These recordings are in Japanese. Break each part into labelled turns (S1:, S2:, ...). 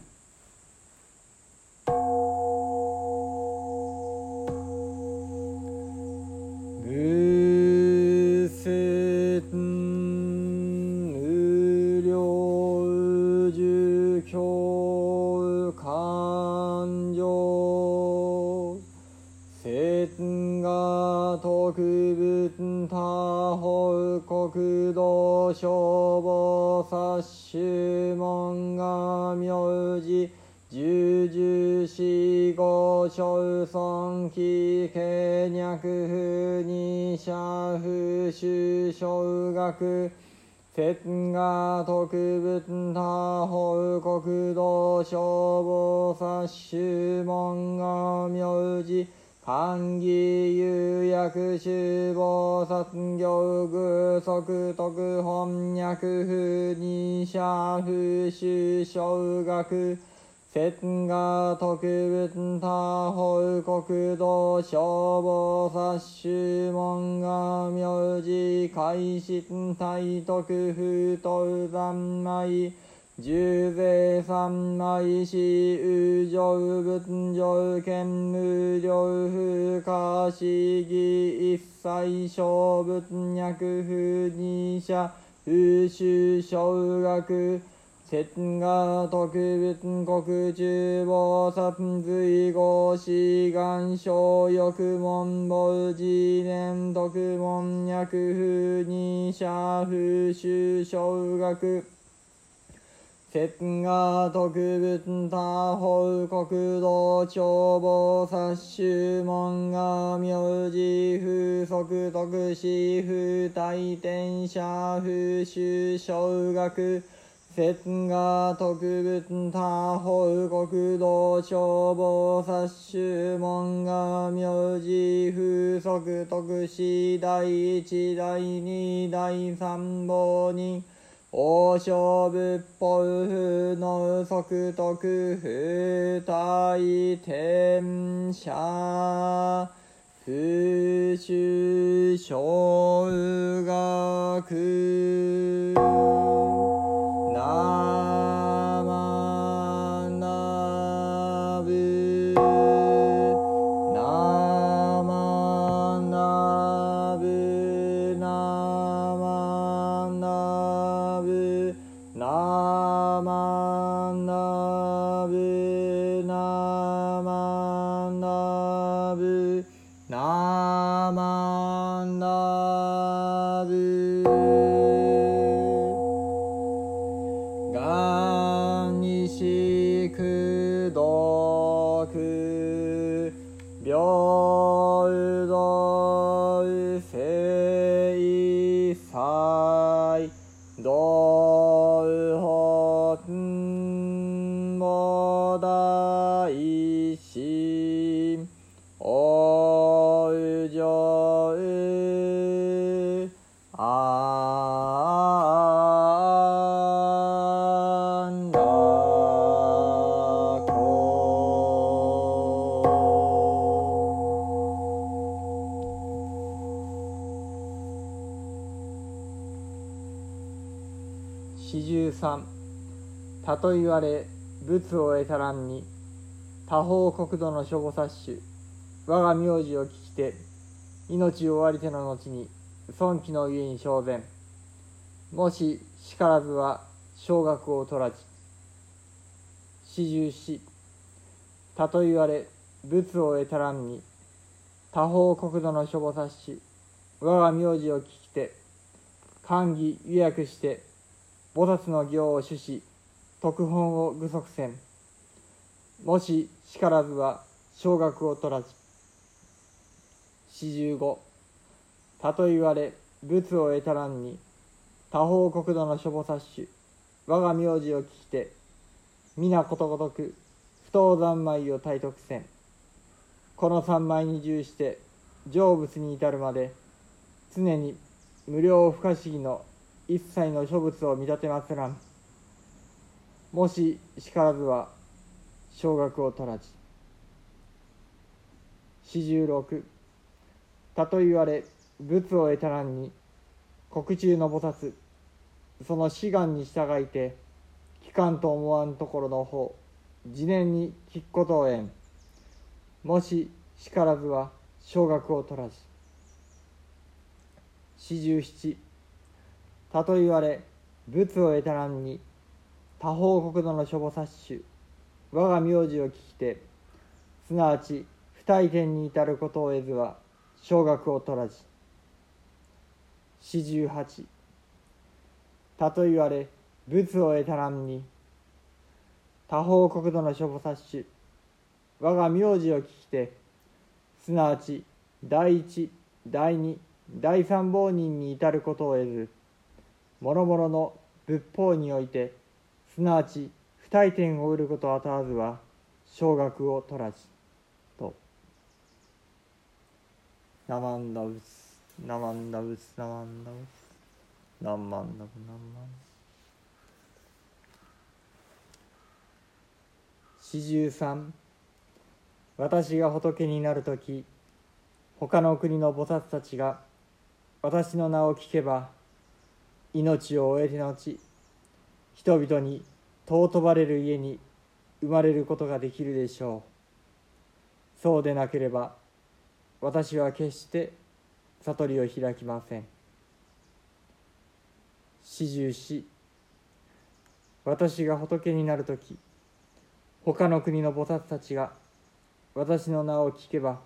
S1: 無教感情。摂が特分他方国土消防殺種門が名字十十四五小尊期契約不二者不修小学。天が特分他法国道消防殺種門が名字歓義有薬種菩薩行具足徳翻訳不二者不修小学摂が特別他方国土消防殺種門が名字改心体徳不当三昧十税三昧し宇上仏上見無料不可思議一切小仏脈不二者不修小学摂が特別国中菩薩随後志願小欲門母自念特門脈不二者不修小学摂が特別他方国土消防殺種門が名字不足特使不退転者不修小学。摂が特別他方国土消防殺種門が名字不足特使第一第二第三棒人王将仏法不の即徳不退転者不修小学。ナマナブナマナブナマナブナマナブナマナブナマナブ四十三。たと言われ仏を得たらんに他方国土の諸母殺種我が名字を聞きて命を終わりての後に尊貴の家に昇然もししからずは小学を取らじ四十四。たと言われ仏を得たらんに他方国土の諸母殺種我が名字を聞きて歓義予約して菩薩の行を主し特本を具足せん。もししからずは小学を取らじ四十五。たと言われ仏を得たらんに他方国土の諸母殺種我が名字を聞きて皆ことごとく不当三昧を体得せん。この三昧に従して成仏に至るまで常に無料不可思議の一切の諸物を見立てますらん。もししからずは小学を取らじ四十六。たと言われ仏を得たらんに国中の菩薩その志願に従いて聞かんと思わんところの方次年に聞くことをえん。もししからずは小学を取らじ四十七。たと言われ仏を得たらんに多方国土の諸菩薩種我が名字を聞きてすなわち不退転に至ることを得ずは小学を取らじ四十八たと言われ仏を得たらんに多方国土の諸菩薩種我が名字を聞きてすなわち第一第二第三棒人に至ることを得ず諸々の仏法においてすなわち不退転を売ることあたわずは小学を取らじと「ナマンダウスナマンダウスナマンダウス何万だ何万。四十三。私が仏になる時他の国の菩薩たちが私の名を聞けば命を終えて後人々に尊ばれる家に生まれることができるでしょう。そうでなければ私は決して悟りを開きません。四十四私が仏になる時他の国の菩薩たちが私の名を聞けば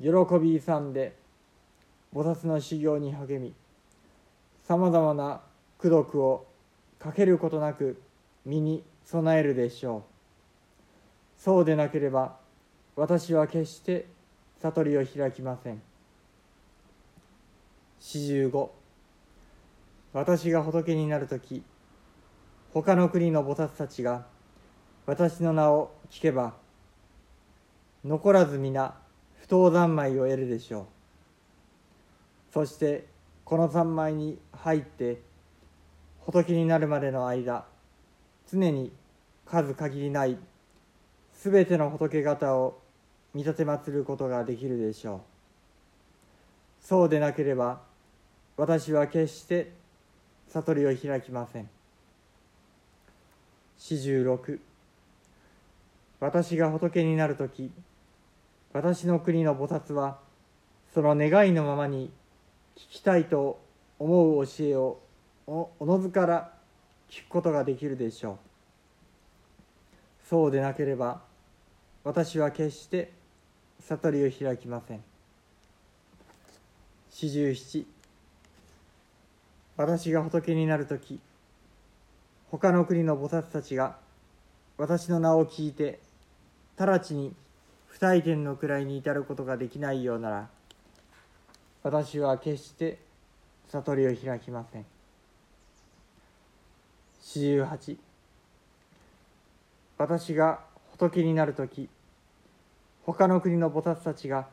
S1: 喜び勇んで菩薩の修行に励みさまざまな功徳をかけることなく身に備えるでしょう。そうでなければ私は決して悟りを開きません。四十五。私が仏になる時他の国の菩薩たちが私の名を聞けば残らず皆不当三昧を得るでしょう。そしてこの三昧に入って仏になるまでの間常に数限りないすべての仏方を見立て祀ることができるでしょう。そうでなければ私は決して悟りを開きません。四十六私が仏になる時私の国の菩薩はその願いのままに聞きたいと思う教えをおのずから聞くことができるでしょう。そうでなければ私は決して悟りを開きません。四十七。私が仏になる時他の国の菩薩たちが私の名を聞いて直ちに不退転の位に至ることができないようなら私は決して悟りを開きません。四十八。私が仏になる時他の国の菩薩たちが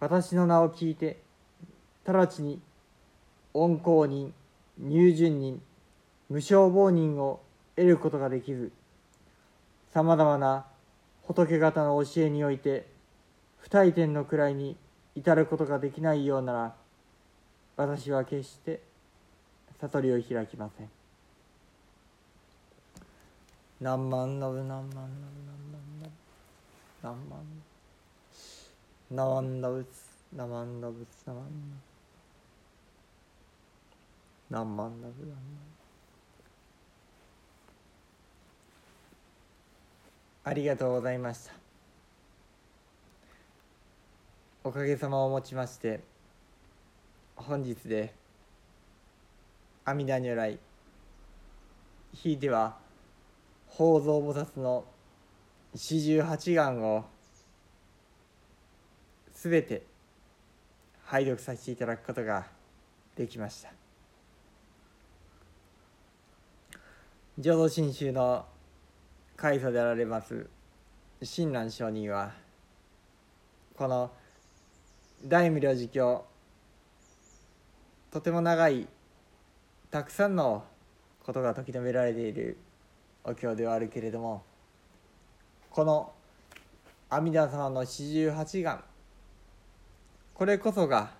S1: 私の名を聞いて直ちに恩公人入順人無償亡人を得ることができずさまざまな仏方の教えにおいて不退転の位に至ることができないようなら私は決して悟りを開きません。何万のぶ何万のぶ何万のぶ何万何万のぶ何万のぶ何万のぶ何万だぶ何万ありがとうございました。おかげさまをもちまして本日で阿弥陀如来ひいては宝蔵菩薩の四十八願をすべて拝読させていただくことができました。浄土真宗の開祖であられます親鸞上人はこの大無量寿経とても長いたくさんのことが説き述べられているお経ではあるけれどもこの阿弥陀様の四十八願。これこそが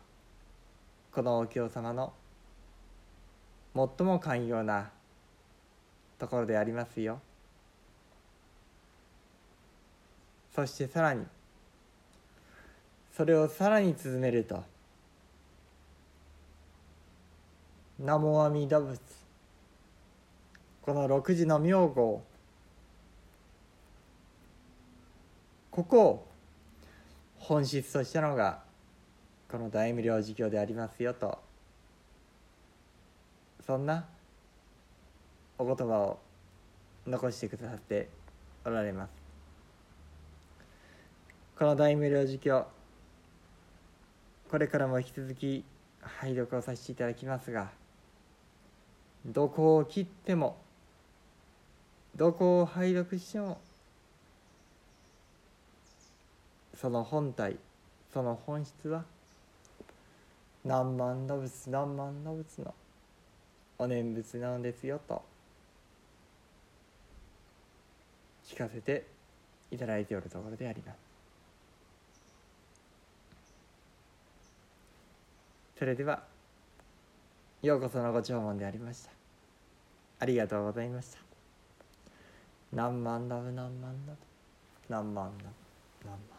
S1: このお経様の最も寛容なところでありますよ。そしてさらにそれをさらに進めると「南無阿弥陀仏」この六時の名号ここを本質としたのがこの大無量寿経でありますよと。そんなお言葉を残してくださっておられます。この大無量寿経これからも引き続き拝読をさせていただきますがどこを切ってもどこを拝読してもその本体その本質は何万の仏何万の仏のお念仏なのですよと聞かせていただいておるところであります。それではようこそのご弔問でありました。ありがとうございました。何万ラブ何万ラブ何万ラブ何万